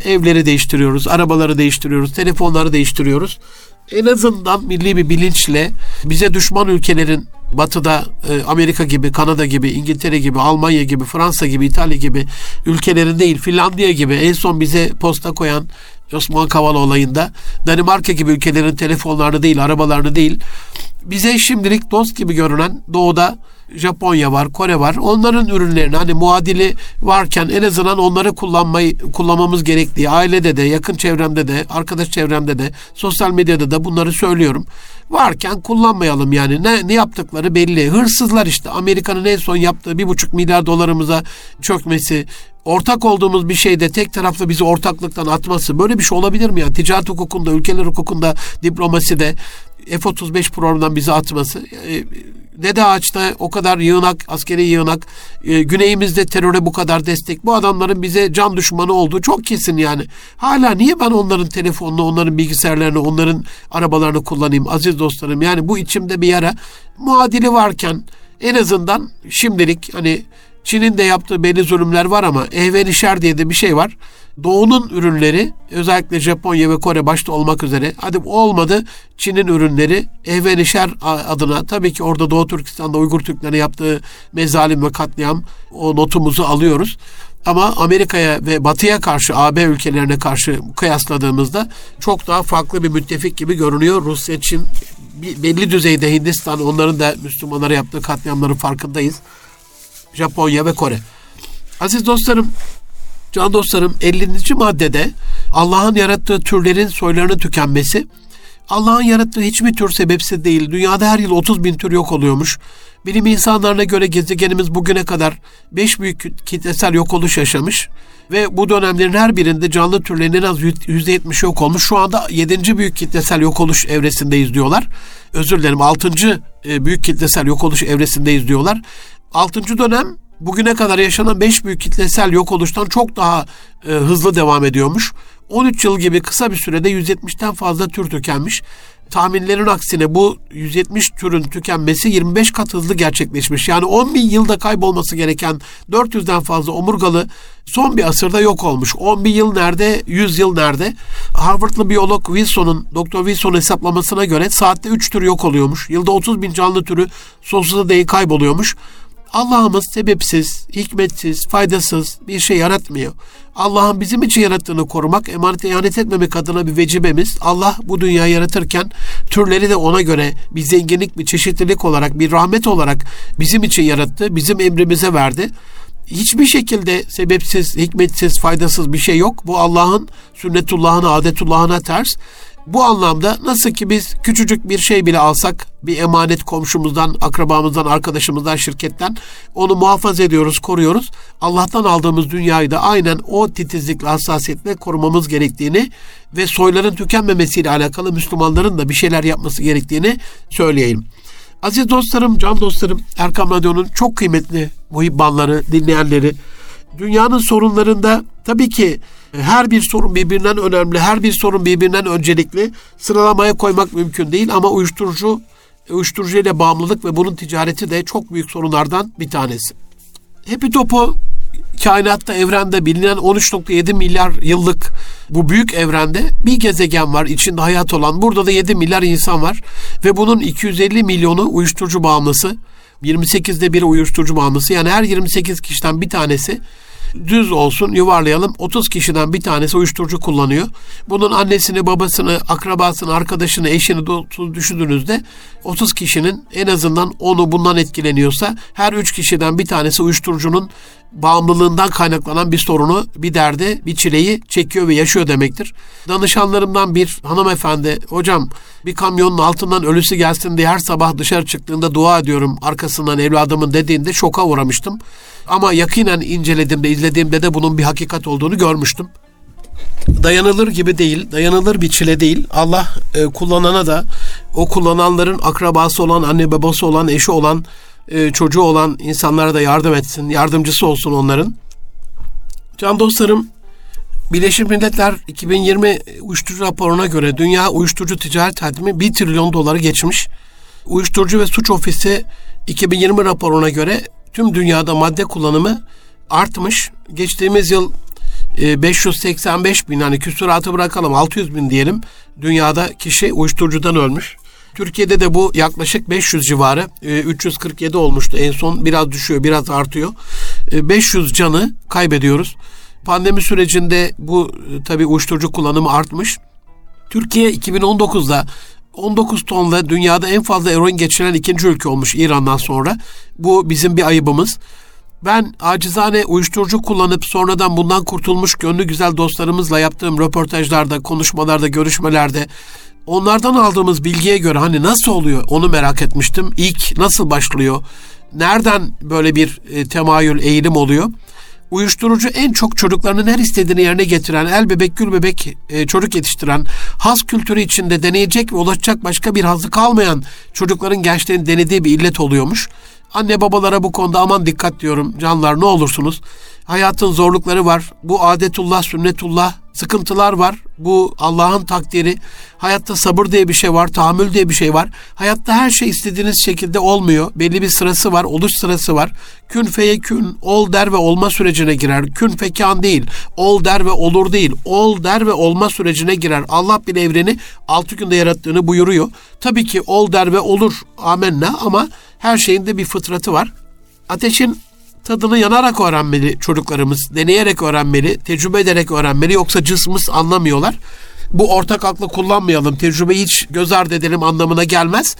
Evleri değiştiriyoruz, arabaları değiştiriyoruz, telefonları değiştiriyoruz. En azından milli bir bilinçle bize düşman ülkelerin Batı'da e, Amerika gibi, Kanada gibi, İngiltere gibi, Almanya gibi, Fransa gibi, İtalya gibi ülkelerin değil, Finlandiya gibi en son bize posta koyan Osman Kavala olayında Danimarka gibi ülkelerin telefonlarını değil, arabalarını değil, bize şimdilik dost gibi görünen doğuda Japonya var, Kore var. Onların ürünlerini hani muadili varken en azından onları kullanmayı kullanmamız gerektiği ailede de, yakın çevremde de, arkadaş çevremde de, sosyal medyada da bunları söylüyorum. Varken kullanmayalım yani. Ne, ne yaptıkları belli. Hırsızlar işte. Amerika'nın en son yaptığı bir buçuk milyar dolarımıza çökmesi, ortak olduğumuz bir şeyde tek taraflı bizi ortaklıktan atması böyle bir şey olabilir mi ya? Ticaret hukukunda, ülkeler hukukunda, diplomaside F-35 programından bizi atması. E, Dede Ağaç'ta o kadar yığınak, askeri yığınak, e, güneyimizde teröre bu kadar destek. Bu adamların bize can düşmanı olduğu çok kesin yani. Hala niye ben onların telefonunu, onların bilgisayarlarını, onların arabalarını kullanayım aziz dostlarım? Yani bu içimde bir yara muadili varken en azından şimdilik hani Çin'in de yaptığı belli zulümler var ama ehvenişer diye de bir şey var. Doğu'nun ürünleri özellikle Japonya ve Kore başta olmak üzere hadi olmadı Çin'in ürünleri ehvenişer adına tabii ki orada Doğu Türkistan'da Uygur Türklerine yaptığı mezalim ve katliam o notumuzu alıyoruz. Ama Amerika'ya ve Batı'ya karşı AB ülkelerine karşı kıyasladığımızda çok daha farklı bir müttefik gibi görünüyor. Rusya, Çin belli düzeyde Hindistan onların da Müslümanlara yaptığı katliamların farkındayız. Japonya ve Kore. Aziz dostlarım, can dostlarım 50. maddede Allah'ın yarattığı türlerin soylarının tükenmesi, Allah'ın yarattığı hiçbir tür sebepsiz değil. Dünyada her yıl 30 bin tür yok oluyormuş. Bilim insanlarına göre gezegenimiz bugüne kadar 5 büyük kitlesel yok oluş yaşamış. Ve bu dönemlerin her birinde canlı türlerin en az %70 yok olmuş. Şu anda 7. büyük kitlesel yok oluş evresindeyiz diyorlar. Özür dilerim 6. E, büyük kitlesel yok oluş evresindeyiz diyorlar. 6. dönem bugüne kadar yaşanan 5 büyük kitlesel yok oluştan çok daha e, hızlı devam ediyormuş. 13 yıl gibi kısa bir sürede 170'ten fazla tür tükenmiş. Tahminlerin aksine bu 170 türün tükenmesi 25 kat hızlı gerçekleşmiş. Yani 10 bin yılda kaybolması gereken 400'den fazla omurgalı son bir asırda yok olmuş. 10 bin yıl nerede, 100 yıl nerede? Harvardlı biyolog Wilson'un, Doktor Wilson hesaplamasına göre saatte 3 tür yok oluyormuş. Yılda 30 bin canlı türü sonsuza değin kayboluyormuş. Allah'ımız sebepsiz, hikmetsiz, faydasız bir şey yaratmıyor. Allah'ın bizim için yarattığını korumak, emanete ihanet etmemek adına bir vecibemiz. Allah bu dünyayı yaratırken türleri de ona göre bir zenginlik, bir çeşitlilik olarak, bir rahmet olarak bizim için yarattı, bizim emrimize verdi. Hiçbir şekilde sebepsiz, hikmetsiz, faydasız bir şey yok. Bu Allah'ın sünnetullahına, adetullahına ters. Bu anlamda nasıl ki biz küçücük bir şey bile alsak bir emanet komşumuzdan, akrabamızdan, arkadaşımızdan, şirketten onu muhafaza ediyoruz, koruyoruz. Allah'tan aldığımız dünyayı da aynen o titizlikle, hassasiyetle korumamız gerektiğini ve soyların tükenmemesiyle alakalı Müslümanların da bir şeyler yapması gerektiğini söyleyeyim. Aziz dostlarım, can dostlarım, Erkam Radyo'nun çok kıymetli muhibbanları, dinleyenleri, dünyanın sorunlarında tabii ki her bir sorun birbirinden önemli, her bir sorun birbirinden öncelikli. Sıralamaya koymak mümkün değil ama uyuşturucu, uyuşturucu ile bağımlılık ve bunun ticareti de çok büyük sorunlardan bir tanesi. Happy Topo kainatta, evrende bilinen 13.7 milyar yıllık bu büyük evrende bir gezegen var içinde hayat olan. Burada da 7 milyar insan var ve bunun 250 milyonu uyuşturucu bağımlısı. 28'de biri uyuşturucu bağımlısı. Yani her 28 kişiden bir tanesi düz olsun yuvarlayalım 30 kişiden bir tanesi uyuşturucu kullanıyor. Bunun annesini, babasını, akrabasını, arkadaşını, eşini düşündüğünüzde 30 kişinin en azından onu bundan etkileniyorsa her 3 kişiden bir tanesi uyuşturucunun bağımlılığından kaynaklanan bir sorunu, bir derdi, bir çileyi çekiyor ve yaşıyor demektir. Danışanlarımdan bir hanımefendi, hocam bir kamyonun altından ölüsü gelsin diye her sabah dışarı çıktığında dua ediyorum arkasından evladımın dediğinde şoka uğramıştım. Ama yakinen incelediğimde, izlediğimde de bunun bir hakikat olduğunu görmüştüm. Dayanılır gibi değil, dayanılır bir çile değil. Allah e, kullanana da o kullananların akrabası olan, anne babası olan, eşi olan, e, çocuğu olan insanlara da yardım etsin, yardımcısı olsun onların. Can dostlarım, Birleşmiş Milletler 2020 uyuşturucu raporuna göre dünya uyuşturucu ticaret hacmi 1 trilyon doları geçmiş. Uyuşturucu ve Suç Ofisi 2020 raporuna göre tüm dünyada madde kullanımı artmış. Geçtiğimiz yıl 585 e, bin hani küsuratı bırakalım 600 bin diyelim dünyada kişi uyuşturucudan ölmüş. Türkiye'de de bu yaklaşık 500 civarı 347 e, olmuştu en son biraz düşüyor biraz artıyor 500 e, canı kaybediyoruz. Pandemi sürecinde bu tabi uyuşturucu kullanımı artmış. Türkiye 2019'da 19 tonla dünyada en fazla eroin geçiren ikinci ülke olmuş İran'dan sonra. Bu bizim bir ayıbımız. Ben acizane uyuşturucu kullanıp sonradan bundan kurtulmuş gönlü güzel dostlarımızla yaptığım röportajlarda, konuşmalarda, görüşmelerde onlardan aldığımız bilgiye göre hani nasıl oluyor onu merak etmiştim. İlk nasıl başlıyor? Nereden böyle bir e, temayül, eğilim oluyor? Uyuşturucu en çok çocuklarının her istediğini yerine getiren, el bebek gül bebek e, çocuk yetiştiren, has kültürü içinde deneyecek ve ulaşacak başka bir hazı kalmayan çocukların gençlerin denediği bir illet oluyormuş. Anne babalara bu konuda aman dikkat diyorum canlar ne olursunuz. Hayatın zorlukları var. Bu adetullah, sünnetullah, sıkıntılar var. Bu Allah'ın takdiri. Hayatta sabır diye bir şey var, tahammül diye bir şey var. Hayatta her şey istediğiniz şekilde olmuyor. Belli bir sırası var, oluş sırası var. Kün feye kün, ol der ve olma sürecine girer. Kün fekan değil, ol der ve olur değil. Ol der ve olma sürecine girer. Allah bir evreni altı günde yarattığını buyuruyor. Tabii ki ol der ve olur amenna ama her şeyin de bir fıtratı var. Ateşin tadını yanarak öğrenmeli çocuklarımız. Deneyerek öğrenmeli, tecrübe ederek öğrenmeli. Yoksa cısmız anlamıyorlar. Bu ortak aklı kullanmayalım. Tecrübeyi hiç göz ardı edelim anlamına gelmez.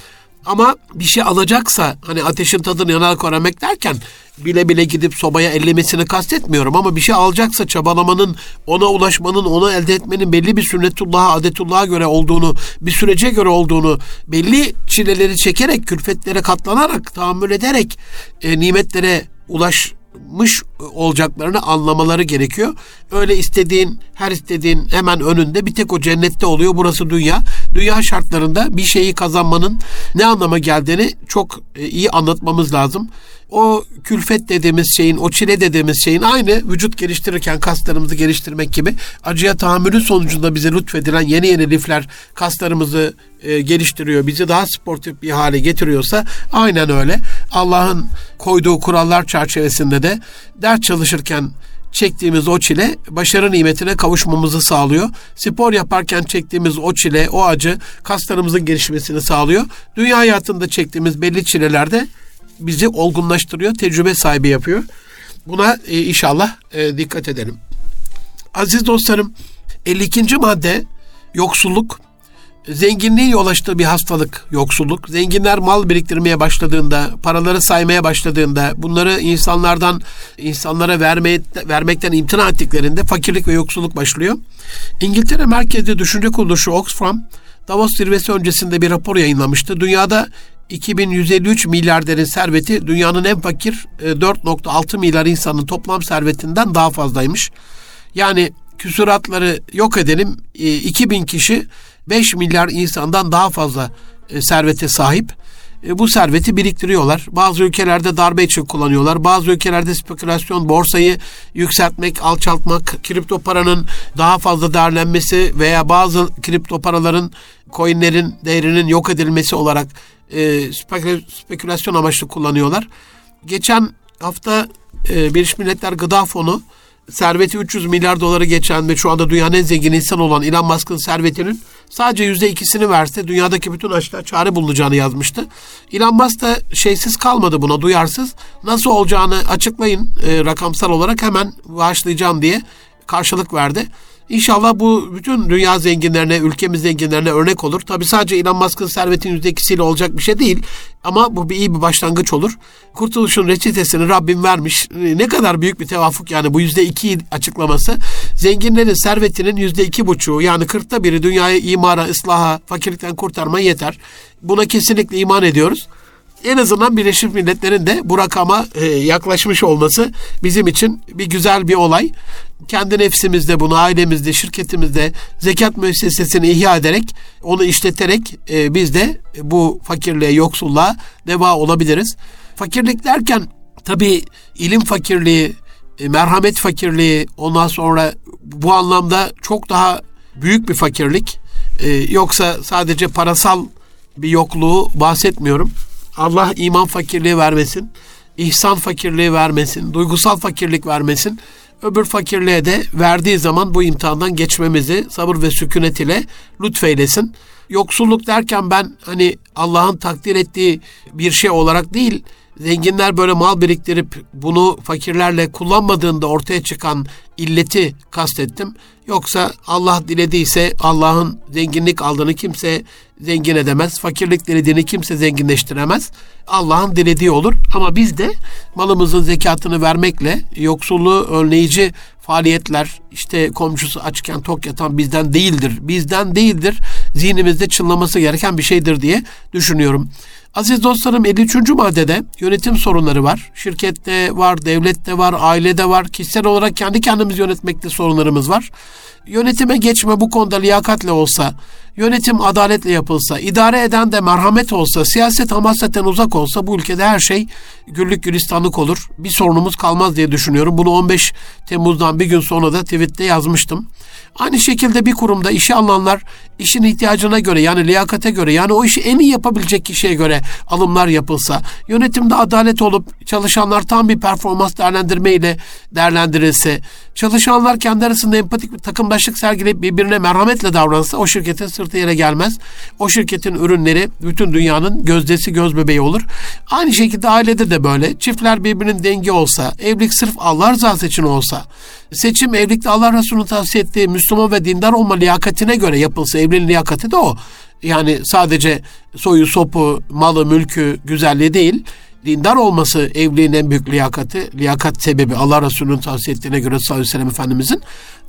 Ama bir şey alacaksa hani ateşin tadını yanarak öğrenmek derken bile bile gidip sobaya ellemesini kastetmiyorum ama bir şey alacaksa çabalamanın, ona ulaşmanın, onu elde etmenin belli bir sünnetullah'a, adetullah'a göre olduğunu, bir sürece göre olduğunu, belli çileleri çekerek, külfetlere katlanarak, tahammül ederek e, nimetlere ulaşmış olacaklarını anlamaları gerekiyor. Öyle istediğin, her istediğin hemen önünde bir tek o cennette oluyor. Burası dünya. Dünya şartlarında bir şeyi kazanmanın ne anlama geldiğini çok e, iyi anlatmamız lazım. O külfet dediğimiz şeyin, o çile dediğimiz şeyin aynı vücut geliştirirken kaslarımızı geliştirmek gibi acıya tahammülün sonucunda bize lütfedilen yeni yeni lifler kaslarımızı e, geliştiriyor, bizi daha sportif bir hale getiriyorsa aynen öyle. Allah'ın koyduğu kurallar çerçevesinde de ders çalışırken çektiğimiz o çile başarı nimetine kavuşmamızı sağlıyor. Spor yaparken çektiğimiz o çile, o acı kaslarımızın gelişmesini sağlıyor. Dünya hayatında çektiğimiz belli çilelerde bizi olgunlaştırıyor, tecrübe sahibi yapıyor. Buna e, inşallah e, dikkat edelim. Aziz dostlarım, 52. madde yoksulluk. Zenginliğin yol açtığı bir hastalık, yoksulluk. Zenginler mal biriktirmeye başladığında, paraları saymaya başladığında, bunları insanlardan, insanlara vermeye, vermekten imtina ettiklerinde fakirlik ve yoksulluk başlıyor. İngiltere merkezli düşünce kuruluşu Oxfam, Davos zirvesi öncesinde bir rapor yayınlamıştı. Dünyada 2153 milyarderin serveti dünyanın en fakir 4.6 e, milyar insanın toplam servetinden daha fazlaymış. Yani küsuratları yok edelim 2000 e, kişi 5 milyar insandan daha fazla e, servete sahip. Bu serveti biriktiriyorlar. Bazı ülkelerde darbe için kullanıyorlar. Bazı ülkelerde spekülasyon, borsayı yükseltmek, alçaltmak, kripto paranın daha fazla değerlenmesi veya bazı kripto paraların, coinlerin değerinin yok edilmesi olarak e, spekülasyon amaçlı kullanıyorlar. Geçen hafta e, Birleşmiş Milletler Gıda Fonu serveti 300 milyar doları geçen ve şu anda dünyanın en zengin insan olan Elon Musk'ın servetinin sadece yüzde ikisini verse dünyadaki bütün açlığa çare bulunacağını yazmıştı. Elon Musk da şeysiz kalmadı buna duyarsız. Nasıl olacağını açıklayın e, rakamsal olarak hemen bağışlayacağım diye karşılık verdi. İnşallah bu bütün dünya zenginlerine, ülkemiz zenginlerine örnek olur. Tabi sadece Elon Musk'ın servetin yüzde ikisiyle olacak bir şey değil. Ama bu bir iyi bir başlangıç olur. Kurtuluşun reçetesini Rabbim vermiş. Ne kadar büyük bir tevafuk yani bu yüzde iki açıklaması. Zenginlerin servetinin yüzde iki buçuğu yani kırkta biri dünyayı imara, ıslaha, fakirlikten kurtarmaya yeter. Buna kesinlikle iman ediyoruz en azından Birleşmiş Milletler'in de bu rakama e, yaklaşmış olması bizim için bir güzel bir olay. Kendi nefsimizde bunu ailemizde, şirketimizde zekat müessesesini ihya ederek, onu işleterek e, biz de bu fakirliğe, yoksulluğa deva olabiliriz. Fakirlik derken tabii ilim fakirliği, e, merhamet fakirliği, ondan sonra bu anlamda çok daha büyük bir fakirlik. E, yoksa sadece parasal bir yokluğu bahsetmiyorum. Allah iman fakirliği vermesin, ihsan fakirliği vermesin, duygusal fakirlik vermesin. Öbür fakirliğe de verdiği zaman bu imtihandan geçmemizi sabır ve sükunet ile lütfeylesin. Yoksulluk derken ben hani Allah'ın takdir ettiği bir şey olarak değil, zenginler böyle mal biriktirip bunu fakirlerle kullanmadığında ortaya çıkan illeti kastettim. Yoksa Allah dilediyse Allah'ın zenginlik aldığını kimse zengin edemez. Fakirlik dilediğini kimse zenginleştiremez. Allah'ın dilediği olur. Ama biz de malımızın zekatını vermekle yoksulluğu önleyici faaliyetler işte komşusu açken tok yatan bizden değildir. Bizden değildir. Zihnimizde çınlaması gereken bir şeydir diye düşünüyorum. Aziz dostlarım 53. maddede yönetim sorunları var. Şirkette var, devlette var, ailede var. Kişisel olarak kendi kendimiz yönetmekte sorunlarımız var. Yönetime geçme bu konuda liyakatle olsa, yönetim adaletle yapılsa, idare eden de merhamet olsa, siyaset hamasetten uzak olsa bu ülkede her şey güllük gülistanlık olur. Bir sorunumuz kalmaz diye düşünüyorum. Bunu 15 Temmuz'dan bir gün sonra da tweette yazmıştım. Aynı şekilde bir kurumda işe alınanlar işin ihtiyacına göre yani liyakate göre yani o işi en iyi yapabilecek kişiye göre alımlar yapılsa, yönetimde adalet olup çalışanlar tam bir performans değerlendirme ile değerlendirilse, çalışanlar kendi arasında empatik bir takımdaşlık sergileyip birbirine merhametle davransa o şirketin sırtı yere gelmez. O şirketin ürünleri bütün dünyanın gözdesi göz bebeği olur. Aynı şekilde ailede de böyle. Çiftler birbirinin dengi olsa, evlilik sırf Allah rızası için olsa, seçim evlilikte Allah Resulü'nün tavsiye ettiği Müslüman ve dindar olma liyakatine göre yapılsa, evliliğin liyakati de o. Yani sadece soyu, sopu, malı, mülkü, güzelliği değil, dindar olması evliliğin en büyük liyakati, liyakat sebebi Allah Resulü'nün tavsiye ettiğine göre sallallahu aleyhi ve sellem Efendimizin.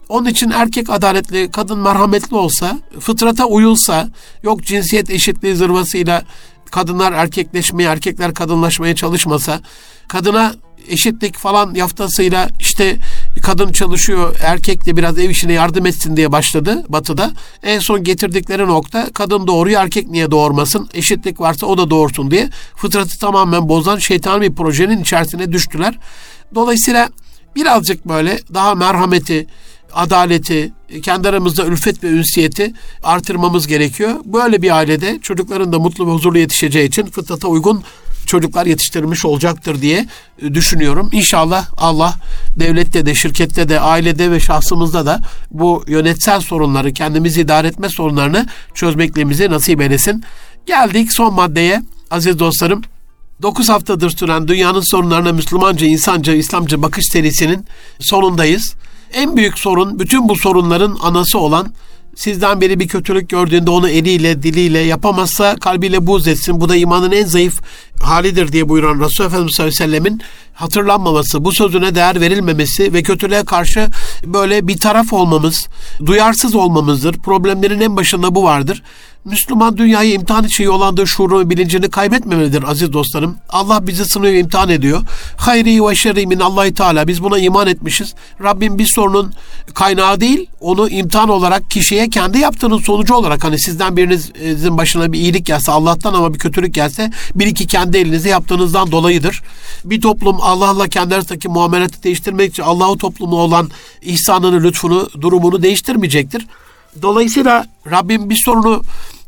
Onun için erkek adaletli, kadın merhametli olsa, fıtrata uyulsa, yok cinsiyet eşitliği zırvasıyla kadınlar erkekleşmeye, erkekler kadınlaşmaya çalışmasa, kadına eşitlik falan yaftasıyla işte kadın çalışıyor, erkek de biraz ev işine yardım etsin diye başladı batıda. En son getirdikleri nokta kadın doğuruyor, erkek niye doğurmasın? Eşitlik varsa o da doğursun diye fıtratı tamamen bozan şeytan bir projenin içerisine düştüler. Dolayısıyla birazcık böyle daha merhameti, adaleti, kendi aramızda ülfet ve ünsiyeti artırmamız gerekiyor. Böyle bir ailede çocukların da mutlu ve huzurlu yetişeceği için fıtrata uygun çocuklar yetiştirmiş olacaktır diye e, düşünüyorum. İnşallah Allah devlette de, şirkette de, ailede ve şahsımızda da bu yönetsel sorunları, kendimizi idare etme sorunlarını çözmeklerimizi nasip eylesin. Geldik son maddeye aziz dostlarım. 9 haftadır süren dünyanın sorunlarına Müslümanca, insanca, İslamca bakış serisinin sonundayız. En büyük sorun bütün bu sorunların anası olan sizden biri bir kötülük gördüğünde onu eliyle, diliyle yapamazsa kalbiyle buz etsin. Bu da imanın en zayıf halidir diye buyuran Resulullah Efendimiz sallallahu aleyhi ve sellemin hatırlanmaması, bu sözüne değer verilmemesi ve kötülüğe karşı böyle bir taraf olmamız, duyarsız olmamızdır. Problemlerin en başında bu vardır. Müslüman dünyayı imtihan için yollandığı şuuru ve bilincini kaybetmemelidir aziz dostlarım. Allah bizi sınıyor, imtihan ediyor. Hayri ve şerri min Allahi Teala. Biz buna iman etmişiz. Rabbim bir sorunun kaynağı değil, onu imtihan olarak kişiye kendi yaptığının sonucu olarak hani sizden birinizin başına bir iyilik gelse Allah'tan ama bir kötülük gelse bir iki kendi elinize yaptığınızdan dolayıdır. Bir toplum Allah'la kendi arasındaki muameleti değiştirmek için Allah'ı toplumu olan ihsanını, lütfunu, durumunu değiştirmeyecektir. Dolayısıyla Rabbim bir sorunu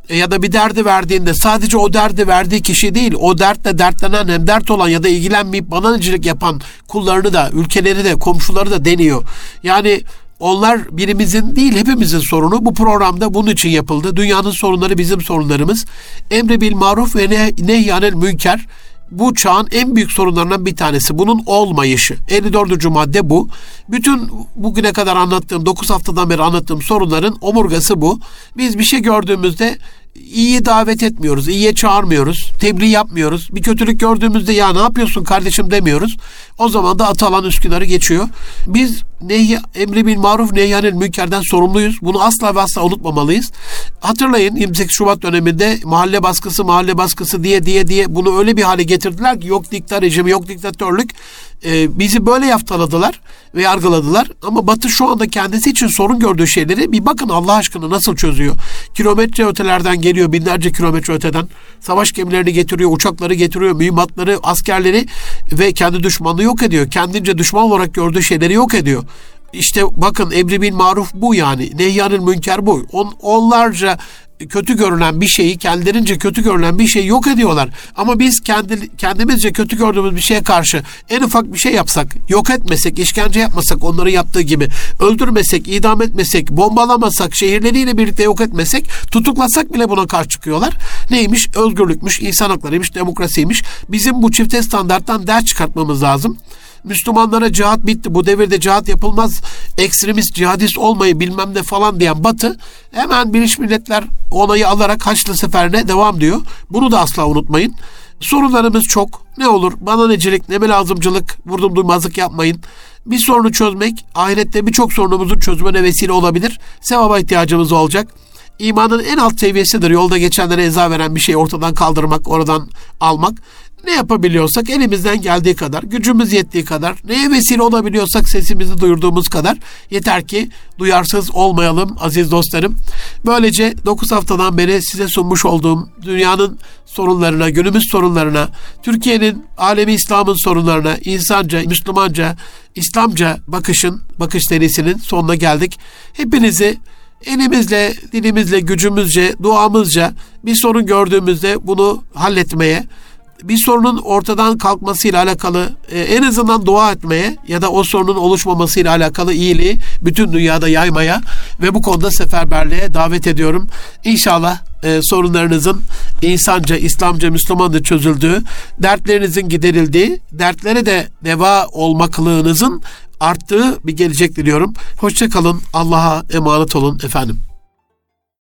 e, ya da bir derdi verdiğinde sadece o derdi verdiği kişi değil, o dertle dertlenen hem dert olan ya da ilgilenmeyip bananacılık yapan kullarını da, ülkeleri de, komşuları da deniyor. Yani onlar birimizin değil hepimizin sorunu. Bu programda bunun için yapıldı. Dünyanın sorunları bizim sorunlarımız. Emre bil maruf ve ne, nehyanel münker bu çağın en büyük sorunlarından bir tanesi. Bunun olmayışı. 54. madde bu. Bütün bugüne kadar anlattığım, 9 haftadan beri anlattığım sorunların omurgası bu. Biz bir şey gördüğümüzde iyiye davet etmiyoruz, iyiye çağırmıyoruz, tebliğ yapmıyoruz. Bir kötülük gördüğümüzde ya ne yapıyorsun kardeşim demiyoruz. O zaman da Atalan Üsküdar'ı geçiyor. Biz nehy emri bil maruf nehyanil münkerden sorumluyuz. Bunu asla ve asla unutmamalıyız. Hatırlayın 28 Şubat döneminde mahalle baskısı mahalle baskısı diye diye diye bunu öyle bir hale getirdiler ki yok dikta rejimi yok diktatörlük. Ee, bizi böyle yaftaladılar ve yargıladılar. Ama Batı şu anda kendisi için sorun gördüğü şeyleri bir bakın Allah aşkına nasıl çözüyor. Kilometre ötelerden geliyor binlerce kilometre öteden. Savaş gemilerini getiriyor, uçakları getiriyor, mühimmatları, askerleri ve kendi düşmanını yok ediyor. Kendince düşman olarak gördüğü şeyleri yok ediyor. İşte bakın emri bil maruf bu yani. Nehyanın münker bu. On, onlarca kötü görünen bir şeyi kendilerince kötü görünen bir şeyi yok ediyorlar. Ama biz kendi kendimizce kötü gördüğümüz bir şeye karşı en ufak bir şey yapsak, yok etmesek, işkence yapmasak onların yaptığı gibi, öldürmesek, idam etmesek, bombalamasak, şehirleriyle birlikte yok etmesek, tutuklasak bile buna karşı çıkıyorlar. Neymiş? Özgürlükmüş, insan haklarıymış, demokrasiymiş. Bizim bu çifte standarttan ders çıkartmamız lazım. Müslümanlara cihat bitti. Bu devirde cihat yapılmaz. Ekstremist, cihadist olmayı bilmem ne falan diyen Batı hemen Birleşmiş Milletler onayı alarak Haçlı seferine devam diyor. Bunu da asla unutmayın. Sorunlarımız çok. Ne olur bana necilik, ne lazımcılık, vurdum duymazlık yapmayın. Bir sorunu çözmek ahirette birçok sorunumuzun çözümüne vesile olabilir. Sevaba ihtiyacımız olacak. İmanın en alt seviyesidir. Yolda geçenlere eza veren bir şeyi ortadan kaldırmak, oradan almak. Ne yapabiliyorsak elimizden geldiği kadar, gücümüz yettiği kadar, neye vesile olabiliyorsak sesimizi duyurduğumuz kadar yeter ki duyarsız olmayalım aziz dostlarım. Böylece 9 haftadan beri size sunmuş olduğum dünyanın sorunlarına, günümüz sorunlarına, Türkiye'nin, alemi İslam'ın sorunlarına, insanca, Müslümanca, İslamca bakışın, bakış serisinin sonuna geldik. Hepinizi elimizle, dilimizle, gücümüzce, duamızca bir sorun gördüğümüzde bunu halletmeye, bir sorunun ortadan kalkmasıyla alakalı e, en azından dua etmeye ya da o sorunun oluşmamasıyla alakalı iyiliği bütün dünyada yaymaya ve bu konuda seferberliğe davet ediyorum. İnşallah e, sorunlarınızın insanca, İslamca, Müslümanca çözüldüğü, dertlerinizin giderildiği, dertlere de deva olmaklığınızın arttığı bir gelecek diliyorum. Hoşçakalın, Allah'a emanet olun efendim.